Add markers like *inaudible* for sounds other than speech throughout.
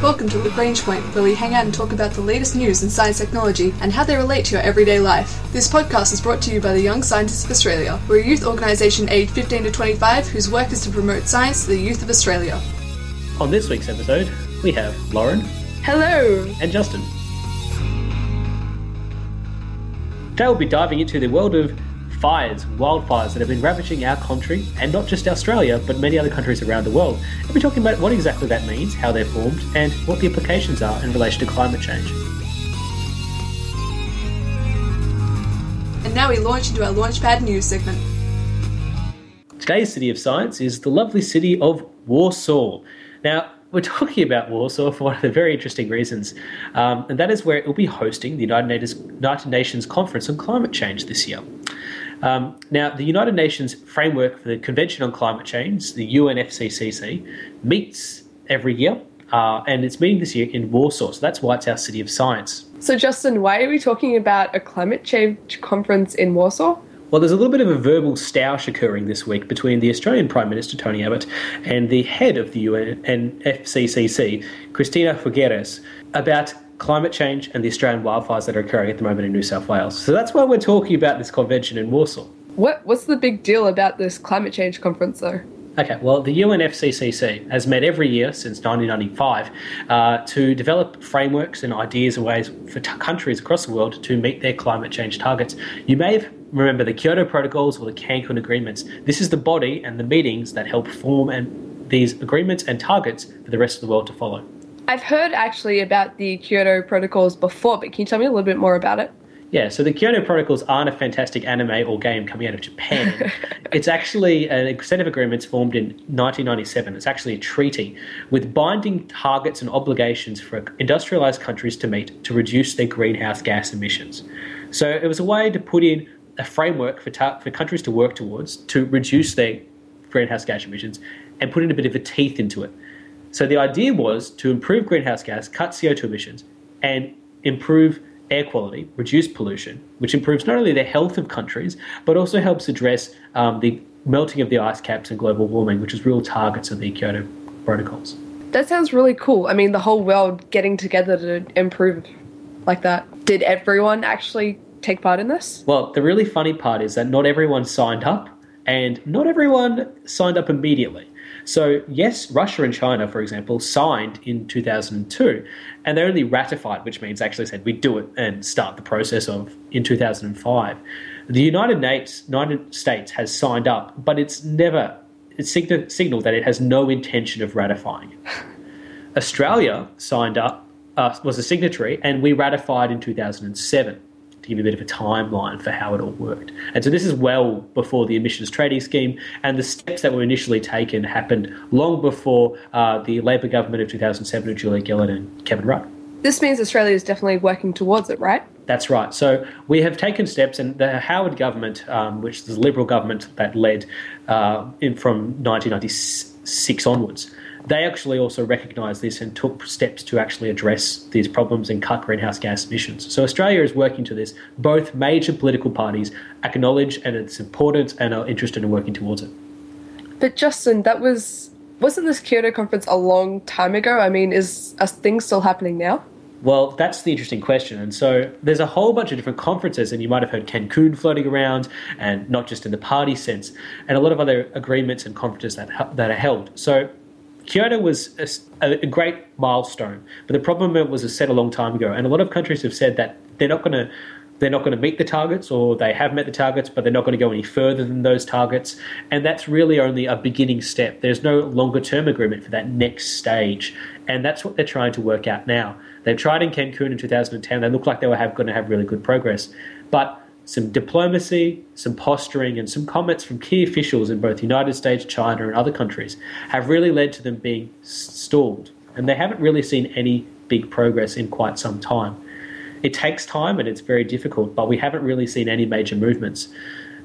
Welcome to Lagrange Point, where we hang out and talk about the latest news in science technology and how they relate to your everyday life. This podcast is brought to you by the Young Scientists of Australia. We're a youth organisation aged 15 to 25 whose work is to promote science to the youth of Australia. On this week's episode, we have Lauren Hello! and Justin. Today we'll be diving into the world of fires, wildfires that have been ravaging our country, and not just Australia, but many other countries around the world. We'll be talking about what exactly that means, how they're formed, and what the implications are in relation to climate change. And now we launch into our Launchpad news segment. Today's City of Science is the lovely city of Warsaw. Now, we're talking about Warsaw for one of the very interesting reasons, um, and that is where it will be hosting the United Nations, United Nations Conference on Climate Change this year. Um, now, the United Nations framework for the Convention on Climate Change, the UNFCCC, meets every year, uh, and it's meeting this year in Warsaw. So that's why it's our city of science. So, Justin, why are we talking about a climate change conference in Warsaw? Well, there's a little bit of a verbal stoush occurring this week between the Australian Prime Minister Tony Abbott and the head of the UNFCCC, Cristina Figueres, about climate change and the Australian wildfires that are occurring at the moment in New South Wales. So that's why we're talking about this convention in Warsaw. What What's the big deal about this climate change conference, though? Okay, well, the UNFCCC has met every year since 1995 uh, to develop frameworks and ideas and ways for t- countries across the world to meet their climate change targets. You may have remember the Kyoto Protocols or the Cancun Agreements. This is the body and the meetings that help form and these agreements and targets for the rest of the world to follow. I've heard actually about the Kyoto Protocols before, but can you tell me a little bit more about it? Yeah, so the Kyoto Protocols aren't a fantastic anime or game coming out of Japan. *laughs* it's actually a set of agreements formed in 1997. It's actually a treaty with binding targets and obligations for industrialized countries to meet to reduce their greenhouse gas emissions. So it was a way to put in a framework for, ta- for countries to work towards to reduce their greenhouse gas emissions and put in a bit of a teeth into it. So the idea was to improve greenhouse gas, cut CO2 emissions, and improve air quality, reduce pollution, which improves not only the health of countries, but also helps address um, the melting of the ice caps and global warming, which is real targets of the Kyoto protocols. That sounds really cool. I mean, the whole world getting together to improve like that. Did everyone actually take part in this? Well, the really funny part is that not everyone signed up, and not everyone signed up immediately. So, yes, Russia and China, for example, signed in 2002, and they only ratified, which means actually said we do it and start the process of in 2005. The United, Nates, United States has signed up, but it's never it's signaled that it has no intention of ratifying. Australia signed up, uh, was a signatory, and we ratified in 2007 to give you a bit of a timeline for how it all worked. And so this is well before the emissions trading scheme, and the steps that were initially taken happened long before uh, the Labor government of 2007 of Julia Gillard and Kevin Rudd. This means Australia is definitely working towards it, right? That's right. So we have taken steps, and the Howard government, um, which is the Liberal government that led uh, in, from 1996 onwards, they actually also recognised this and took steps to actually address these problems and cut greenhouse gas emissions. So Australia is working to this. Both major political parties acknowledge and its importance and are interested in working towards it. But Justin, that was wasn't this Kyoto conference a long time ago? I mean, is are things still happening now? Well, that's the interesting question. And so there's a whole bunch of different conferences, and you might have heard Cancun floating around, and not just in the party sense, and a lot of other agreements and conferences that, that are held. So Kyoto was a, a, great milestone, but the problem it was set a long time ago, and a lot of countries have said that they're not going to they're not going to meet the targets, or they have met the targets, but they're not going to go any further than those targets, and that's really only a beginning step. There's no longer term agreement for that next stage, and that's what they're trying to work out now. They've tried in Cancun in 2010; they looked like they were going to have really good progress, but some diplomacy, some posturing, and some comments from key officials in both the United States, China, and other countries have really led to them being stalled. And they haven't really seen any big progress in quite some time. It takes time and it's very difficult, but we haven't really seen any major movements.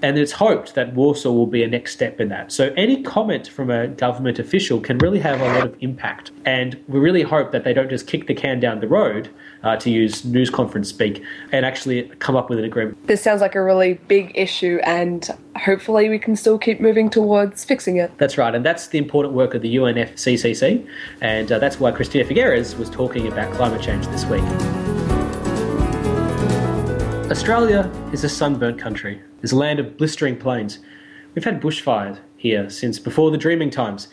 And it's hoped that Warsaw will be a next step in that. So any comment from a government official can really have a lot of impact. And we really hope that they don't just kick the can down the road, uh, to use news conference speak, and actually come up with an agreement. This sounds like a really big issue, and hopefully we can still keep moving towards fixing it. That's right, and that's the important work of the UNFCCC, and uh, that's why Cristina Figueres was talking about climate change this week. Australia is a sunburnt country. It's a land of blistering plains. We've had bushfires here since before the dreaming times.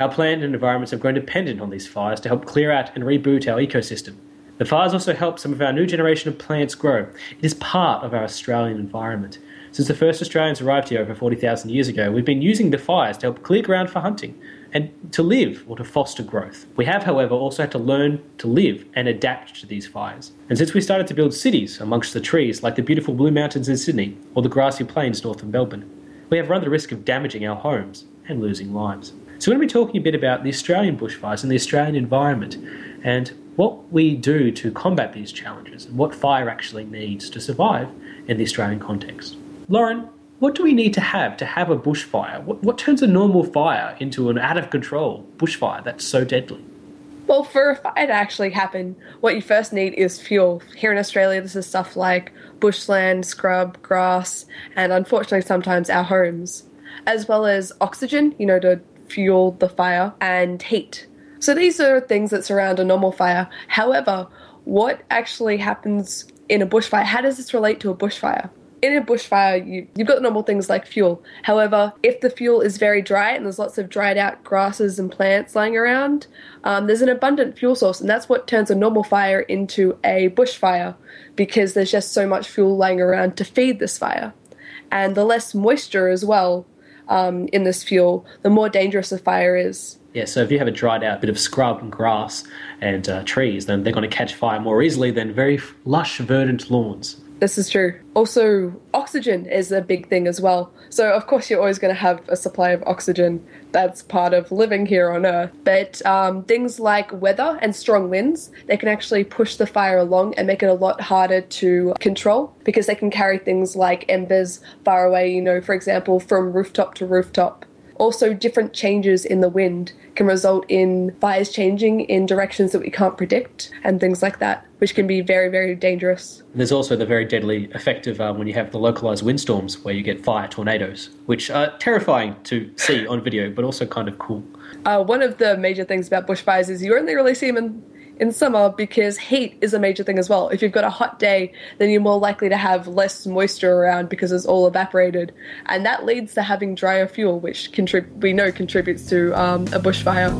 Our plant and environments have grown dependent on these fires to help clear out and reboot our ecosystem. The fires also help some of our new generation of plants grow. It is part of our Australian environment. Since the first Australians arrived here over 40,000 years ago, we've been using the fires to help clear ground for hunting and to live or to foster growth. We have, however, also had to learn to live and adapt to these fires. And since we started to build cities amongst the trees, like the beautiful Blue Mountains in Sydney or the grassy plains north of Melbourne, we have run the risk of damaging our homes and losing lives. So, we're going to be talking a bit about the Australian bushfires and the Australian environment and what we do to combat these challenges and what fire actually needs to survive in the Australian context. Lauren, what do we need to have to have a bushfire? What, what turns a normal fire into an out of control bushfire that's so deadly? Well, for a fire to actually happen, what you first need is fuel. Here in Australia, this is stuff like bushland, scrub, grass, and unfortunately, sometimes our homes, as well as oxygen, you know, to fuel the fire, and heat. So these are things that surround a normal fire. However, what actually happens in a bushfire? How does this relate to a bushfire? In a bushfire, you, you've got normal things like fuel. However, if the fuel is very dry and there's lots of dried out grasses and plants lying around, um, there's an abundant fuel source, and that's what turns a normal fire into a bushfire because there's just so much fuel lying around to feed this fire. And the less moisture as well um, in this fuel, the more dangerous the fire is. Yeah, so if you have a dried out bit of scrub and grass and uh, trees, then they're going to catch fire more easily than very lush, verdant lawns. This is true. Also, oxygen is a big thing as well. So, of course, you're always going to have a supply of oxygen. That's part of living here on Earth. But um, things like weather and strong winds, they can actually push the fire along and make it a lot harder to control because they can carry things like embers far away, you know, for example, from rooftop to rooftop. Also, different changes in the wind can result in fires changing in directions that we can't predict and things like that, which can be very, very dangerous. There's also the very deadly effect of um, when you have the localized windstorms where you get fire tornadoes, which are terrifying to see on video, but also kind of cool. Uh, one of the major things about bushfires is you only really see them in in summer because heat is a major thing as well. If you've got a hot day, then you're more likely to have less moisture around because it's all evaporated, and that leads to having drier fuel, which contrib- we know contributes to um, a bushfire.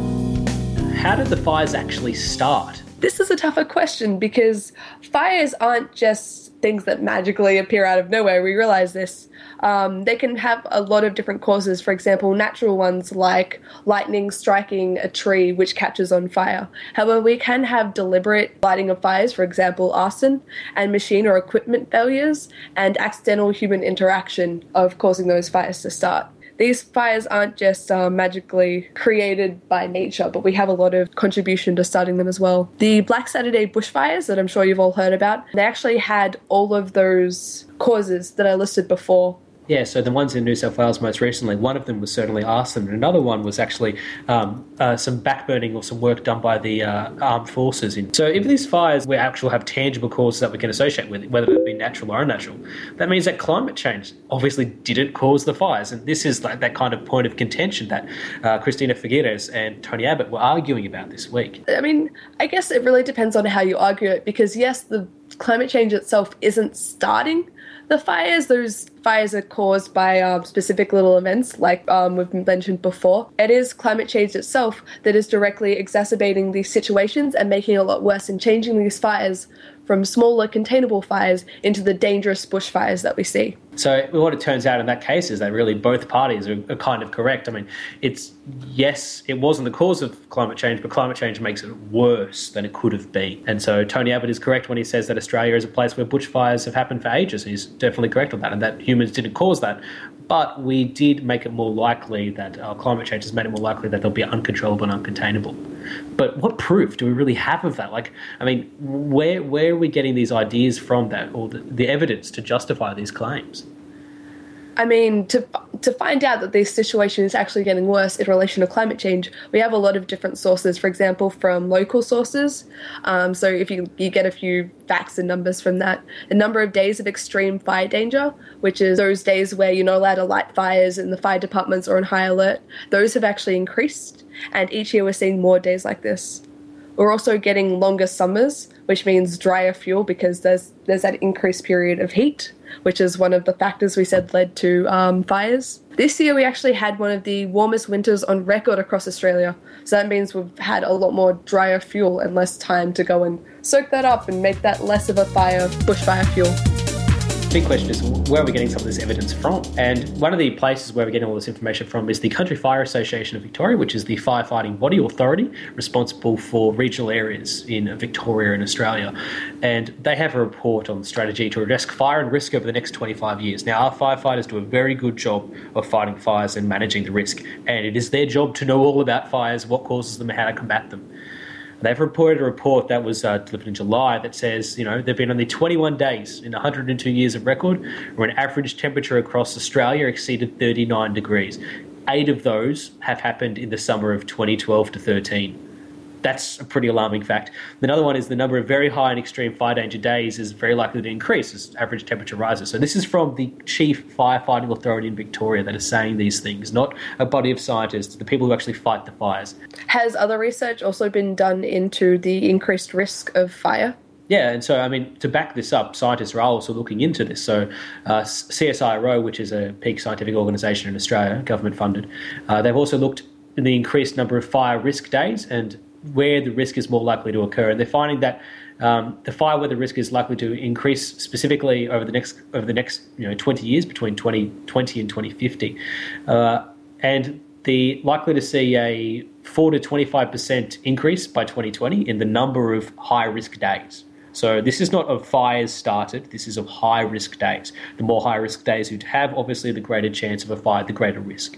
How did the fires actually start? This is a tougher question because fires aren't just things that magically appear out of nowhere. We realize this. Um, they can have a lot of different causes. For example, natural ones like lightning striking a tree which catches on fire. However, we can have deliberate lighting of fires, for example, arson, and machine or equipment failures, and accidental human interaction of causing those fires to start these fires aren't just uh, magically created by nature, but we have a lot of contribution to starting them as well. The Black Saturday bushfires that I'm sure you've all heard about, they actually had all of those causes that I listed before yeah, so the ones in New South Wales most recently, one of them was certainly arson, and another one was actually um, uh, some backburning or some work done by the uh, armed forces. So if these fires we actually have tangible causes that we can associate with, whether it be natural or unnatural, that means that climate change obviously didn't cause the fires, and this is like that kind of point of contention that uh, Cristina Figueres and Tony Abbott were arguing about this week. I mean, I guess it really depends on how you argue it, because yes, the climate change itself isn't starting the fires, those fires are caused by um, specific little events, like um, we've mentioned before. It is climate change itself that is directly exacerbating these situations and making it a lot worse and changing these fires from smaller containable fires into the dangerous bushfires that we see. So what it turns out in that case is that really both parties are, are, kind of correct. I mean, it's yes, it wasn't the cause of climate change, but climate change makes it worse than it could have been. And so Tony Abbott is correct when he says that Australia is a place where bushfires have happened for ages. He's definitely correct on that, and that humans didn't cause that. But we did make it more likely that uh, climate change has made it more likely that they'll be uncontrollable and uncontainable. But what proof do we really have of that? Like, I mean, where where are we getting these ideas from that, or the, the evidence to justify these claims? I mean, to to find out that this situation is actually getting worse in relation to climate change, we have a lot of different sources. For example, from local sources. Um, so if you you get a few facts and numbers from that, the number of days of extreme fire danger, which is those days where you're not allowed to light fires and the fire departments are on high alert, those have actually increased. And each year we're seeing more days like this. We're also getting longer summers, which means drier fuel because there's there's that increased period of heat which is one of the factors we said led to um, fires. This year, we actually had one of the warmest winters on record across Australia. So that means we've had a lot more drier fuel and less time to go and soak that up and make that less of a fire, bushfire fuel big question is where are we getting some of this evidence from? And one of the places where we're getting all this information from is the Country Fire Association of Victoria, which is the firefighting body authority responsible for regional areas in Victoria and Australia. And they have a report on strategy to address fire and risk over the next 25 years. Now, our firefighters do a very good job of fighting fires and managing the risk, and it is their job to know all about fires, what causes them, and how to combat them. They've reported a report that was uh, delivered in July that says, you know, there have been only 21 days in 102 years of record where an average temperature across Australia exceeded 39 degrees. Eight of those have happened in the summer of 2012 to 13 that's a pretty alarming fact. Another one is the number of very high and extreme fire danger days is very likely to increase as average temperature rises. So this is from the chief firefighting authority in Victoria that is saying these things, not a body of scientists, the people who actually fight the fires. Has other research also been done into the increased risk of fire? Yeah, and so I mean, to back this up, scientists are also looking into this. So, uh, CSIRO, which is a peak scientific organisation in Australia, government funded, uh, they've also looked at the increased number of fire risk days and where the risk is more likely to occur. And they're finding that um, the fire weather risk is likely to increase specifically over the next over the next you know 20 years between 2020 and 2050, uh, and the likely to see a four to 25 percent increase by 2020 in the number of high risk days. So this is not of fires started. This is of high risk days. The more high risk days you have, obviously, the greater chance of a fire, the greater risk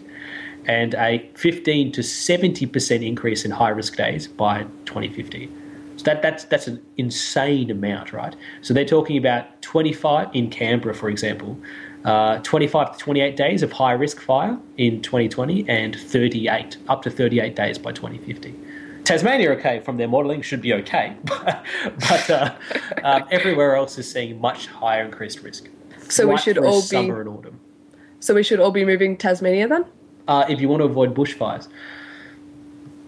and a 15 to 70% increase in high risk days by 2050. So that, that's, that's an insane amount, right? So they're talking about 25 in Canberra, for example, uh, 25 to 28 days of high risk fire in 2020 and 38, up to 38 days by 2050. Tasmania, okay, from their modelling, should be okay, *laughs* but uh, um, everywhere else is seeing much higher increased risk. So right we should all be summer and autumn. So we should all be moving Tasmania then uh, if you want to avoid bushfires.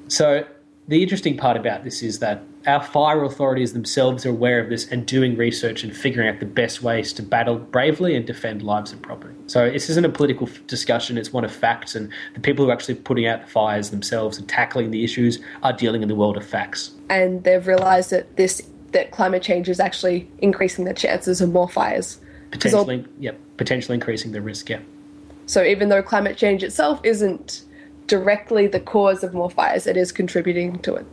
So the interesting part about this is that our fire authorities themselves are aware of this and doing research and figuring out the best ways to battle bravely and defend lives and property. So this isn't a political discussion, it's one of facts, and the people who are actually putting out the fires themselves and tackling the issues are dealing in the world of facts. And they've realised that this that climate change is actually increasing the chances of more fires. Potentially, all, yep, potentially increasing the risk, yeah. So even though climate change itself isn't directly the cause of more fires, it is contributing to it.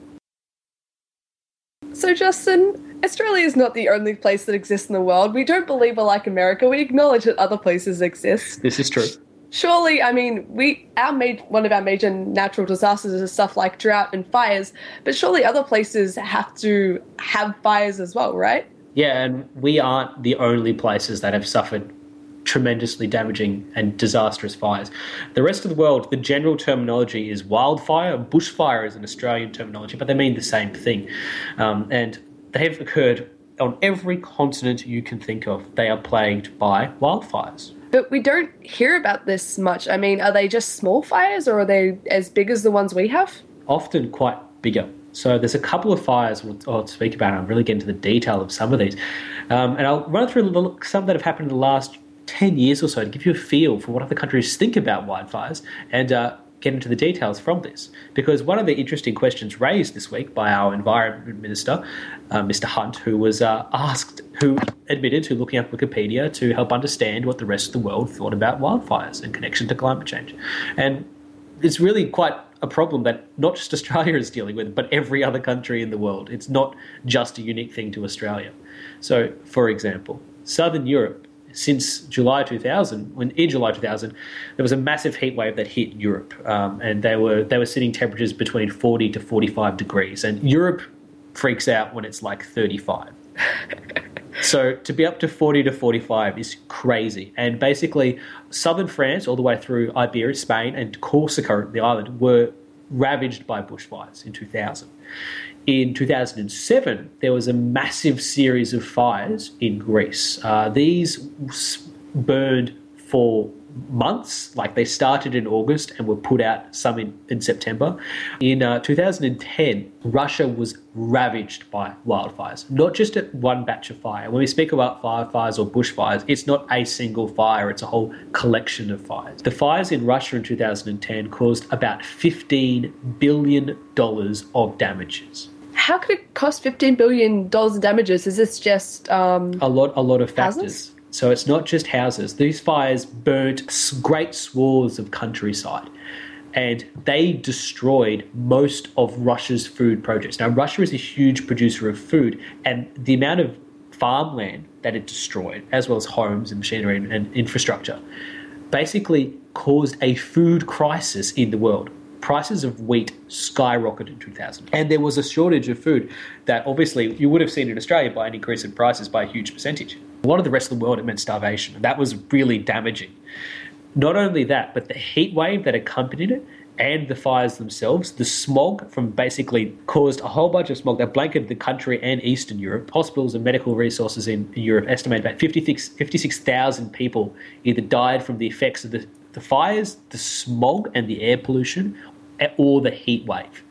So, Justin, Australia is not the only place that exists in the world. We don't believe we're like America. We acknowledge that other places exist. This is true. Surely, I mean, we our ma- one of our major natural disasters is stuff like drought and fires, but surely other places have to have fires as well, right? Yeah, and we aren't the only places that have suffered tremendously damaging and disastrous fires. The rest of the world, the general terminology is wildfire. Bushfire is an Australian terminology, but they mean the same thing. Um, and they have occurred on every continent you can think of. They are plagued by wildfires. But we don't hear about this much. I mean, are they just small fires or are they as big as the ones we have? Often quite bigger. So there's a couple of fires we'll, I'll speak about. I'll really get into the detail of some of these. Um, and I'll run through some that have happened in the last 10 years or so to give you a feel for what other countries think about wildfires and uh, get into the details from this. Because one of the interesting questions raised this week by our Environment Minister, uh, Mr. Hunt, who was uh, asked, who admitted to looking up Wikipedia to help understand what the rest of the world thought about wildfires in connection to climate change. And it's really quite a problem that not just Australia is dealing with, but every other country in the world. It's not just a unique thing to Australia. So, for example, Southern Europe since July 2000, when in July 2000, there was a massive heat wave that hit Europe, um, and they were they were sitting temperatures between 40 to 45 degrees, and Europe freaks out when it's like 35. *laughs* So to be up to 40 to 45 is crazy. And basically, southern France, all the way through Iberia, Spain, and Corsica, the island, were ravaged by bushfires in 2000. In 2007, there was a massive series of fires in Greece. Uh, these burned for months. Like they started in August and were put out some in, in September. In uh, 2010, Russia was ravaged by wildfires, not just at one batch of fire. When we speak about firefires or bushfires, it's not a single fire, it's a whole collection of fires. The fires in Russia in 2010 caused about $15 billion of damages. How could it cost $15 billion in damages? Is this just um, a lot, a lot of factors? Houses? So it's not just houses. These fires burnt great swaths of countryside and they destroyed most of Russia's food projects. Now, Russia is a huge producer of food, and the amount of farmland that it destroyed, as well as homes and machinery and infrastructure, basically caused a food crisis in the world. Prices of wheat skyrocketed in 2000. And there was a shortage of food that obviously you would have seen in Australia by an increase in prices by a huge percentage. A lot of the rest of the world, it meant starvation. And that was really damaging. Not only that, but the heat wave that accompanied it and the fires themselves, the smog from basically caused a whole bunch of smog that blanketed the country and Eastern Europe. Hospitals and medical resources in, Europe estimate about 56,000 56, people either died from the effects of the, the fires, the smog, and the air pollution, or the heat wave.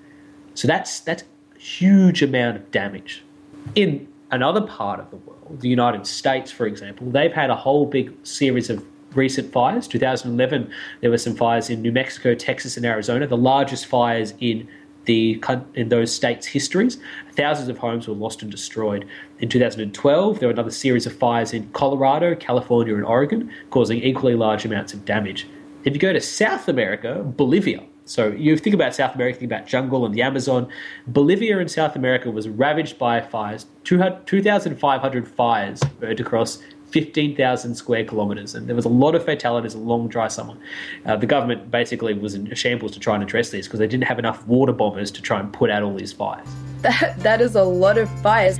So that's that's a huge amount of damage. In another part of the world, the United States, for example, they've had a whole big series of recent fires. 2011, there were some fires in New Mexico, Texas, and Arizona, the largest fires in the in those states' histories. Thousands of homes were lost and destroyed. In 2012, there were another series of fires in Colorado, California, and Oregon, causing equally large amounts of damage. If you go to South America, Bolivia, so you think about South America, think about jungle and the Amazon. Bolivia in South America was ravaged by fires. 2,500 fires burned across 15,000 square kilometres, and there was a lot of fatalities, a long dry summer. Uh, the government basically was in shambles to try and address these because they didn't have enough water bombers to try and put out all these fires. That, that is a lot of fires.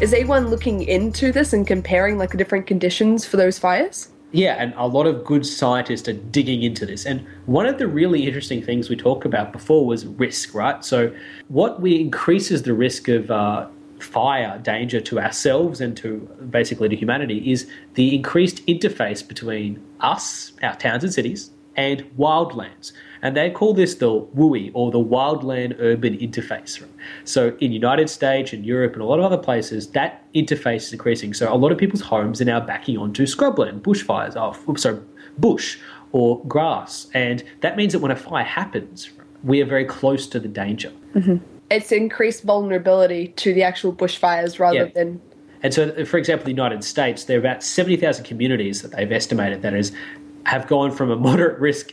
Is anyone looking into this and comparing like the different conditions for those fires? Yeah, and a lot of good scientists are digging into this. And one of the really interesting things we talked about before was risk, right? So, what we increases the risk of uh, fire danger to ourselves and to basically to humanity is the increased interface between us, our towns and cities, and wildlands. And they call this the WUI or the wildland urban interface. So in United States and Europe and a lot of other places, that interface is increasing. So a lot of people's homes are now backing onto scrubland, bushfires, oh, sorry, bush or grass. And that means that when a fire happens, we are very close to the danger. Mm-hmm. It's increased vulnerability to the actual bushfires rather yeah. than and so, for example, the United States, there are about 70,000 communities that they've estimated that is have gone from a *laughs* moderate risk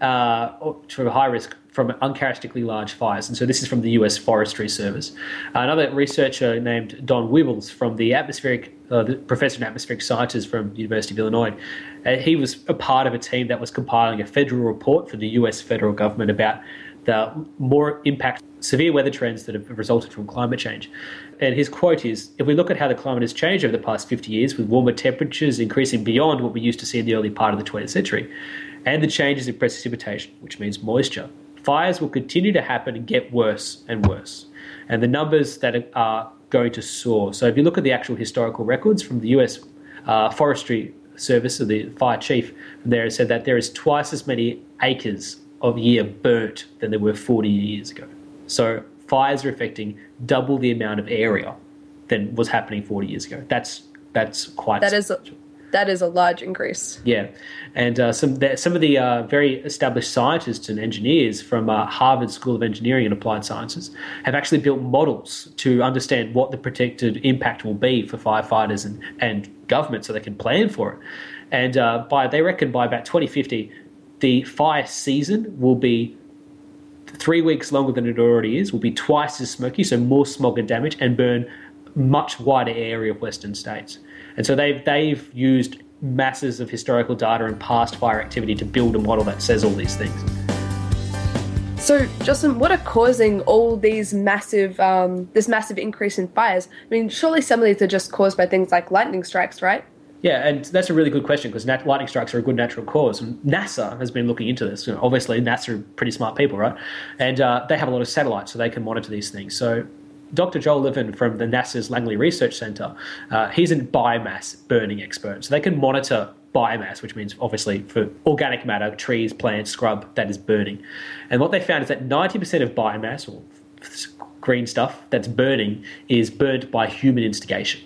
uh, to a high risk from uncharacteristically large fires. And so this is from the US Forestry Service. Another researcher named Don Wuebbles from the atmospheric, uh, the professor in atmospheric sciences from University of Illinois, uh, he was a part of a team that was compiling a federal report for the US federal government about the more impact severe weather trends that have resulted from climate change. And his quote is If we look at how the climate has changed over the past 50 years, with warmer temperatures increasing beyond what we used to see in the early part of the 20th century, and the changes in precipitation, which means moisture, fires will continue to happen and get worse and worse. And the numbers that are going to soar. So if you look at the actual historical records from the US uh, Forestry Service, or the fire chief from there, said that there is twice as many acres of year burnt than there were 40 years ago. So fires are affecting double the amount of area than was happening 40 years ago. That's that's quite that is that is a large increase. Yeah, and uh, some some of the uh, very established scientists and engineers from uh, Harvard School of Engineering and Applied Sciences have actually built models to understand what the predicted impact will be for firefighters and and government, so they can plan for it. And uh, by they reckon by about 2050, the fire season will be three weeks longer than it already is, will be twice as smoky, so more smog and damage, and burn much wider area of western states. And so they've they've used masses of historical data and past fire activity to build a model that says all these things. So, Justin, what are causing all these massive, um, this massive increase in fires? I mean, surely some of these are just caused by things like lightning strikes, right? Yeah, and that's a really good question because nat- lightning strikes are a good natural cause. And NASA has been looking into this. You know, obviously, NASA are pretty smart people, right? And uh, they have a lot of satellites, so they can monitor these things. So, Dr. Joel Levine from the NASA's Langley Research Center, uh, he's a biomass burning expert. So they can monitor biomass, which means obviously for organic matter, trees, plants, scrub that is burning. And what they found is that 90% of biomass or green stuff that's burning is burnt by human instigation.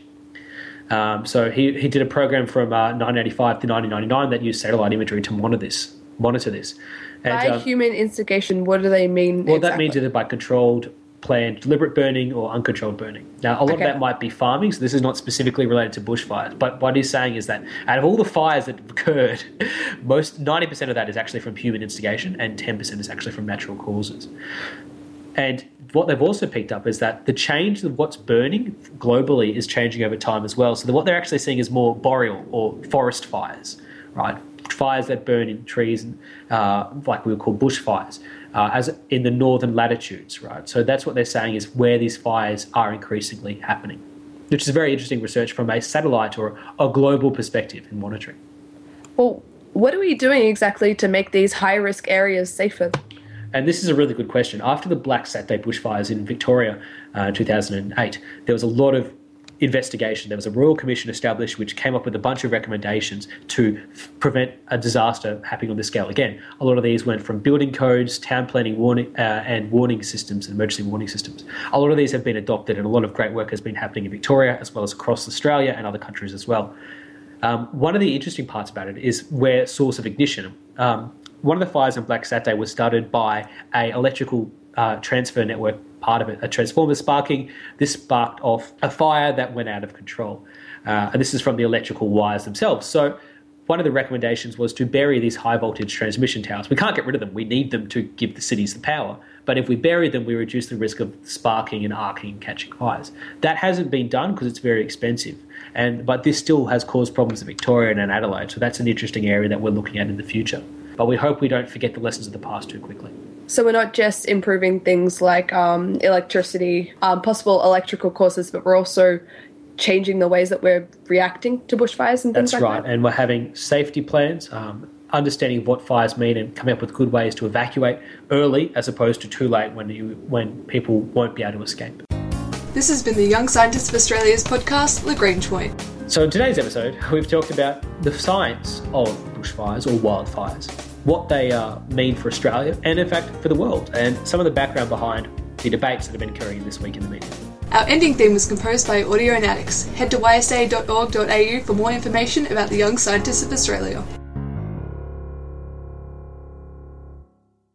Um, so he, he did a program from uh, 1985 to 1999 that used satellite imagery to monitor this. Monitor this. And, by um, human instigation, what do they mean? Well, exactly? that means either by controlled planned deliberate burning or uncontrolled burning. Now, a lot okay. of that might be farming, so this is not specifically related to bushfires. But what he's saying is that out of all the fires that have occurred, *laughs* most 90% of that is actually from human instigation and 10% is actually from natural causes. And what they've also picked up is that the change of what's burning globally is changing over time as well. So what they're actually seeing is more boreal or forest fires, right? Fires that burn in trees, uh, like we would call bushfires uh, as in the northern latitudes, right? So that's what they're saying is where these fires are increasingly happening, which is very interesting research from a satellite or a global perspective in monitoring. Well, what are we doing exactly to make these high risk areas safer? And this is a really good question. After the Black Saturday bushfires in Victoria, uh, 2008, there was a lot of investigation. There was a royal commission established which came up with a bunch of recommendations to f- prevent a disaster happening on this scale. Again, a lot of these went from building codes, town planning, warning uh, and warning systems, and emergency warning systems. A lot of these have been adopted, and a lot of great work has been happening in Victoria as well as across Australia and other countries as well. Um, one of the interesting parts about it is where source of ignition. Um, one of the fires on Black Saturday was started by a electrical uh, transfer network part of it, a transformer sparking. This sparked off a fire that went out of control. Uh, and this is from the electrical wires themselves. So one of the recommendations was to bury these high voltage transmission towers. We can't get rid of them. We need them to give the cities the power. But if we bury them, we reduce the risk of sparking and arcing and catching fires. That hasn't been done because it's very expensive. And but this still has caused problems in Victoria and in Adelaide. So that's an interesting area that we're looking at in the future. But we hope we don't forget the lessons of the past too quickly. So we're not just improving things like um, electricity, um, possible electrical causes, but we're also changing the ways that we're reacting to bushfires and things That's like right. that. That's right. And we're having safety plans, um, understanding what fires mean, and coming up with good ways to evacuate early as opposed to too late when you when people won't be able to escape. This has been the Young Scientists of Australia's podcast, Lagrange Point. So in today's episode, *laughs* we've talked about the science of bushfires or wildfires what they uh, mean for Australia and, in fact, for the world, and some of the background behind the debates that have been occurring this week in the media. Our ending theme was composed by Audionautix. Head to ysa.org.au for more information about the Young Scientists of Australia.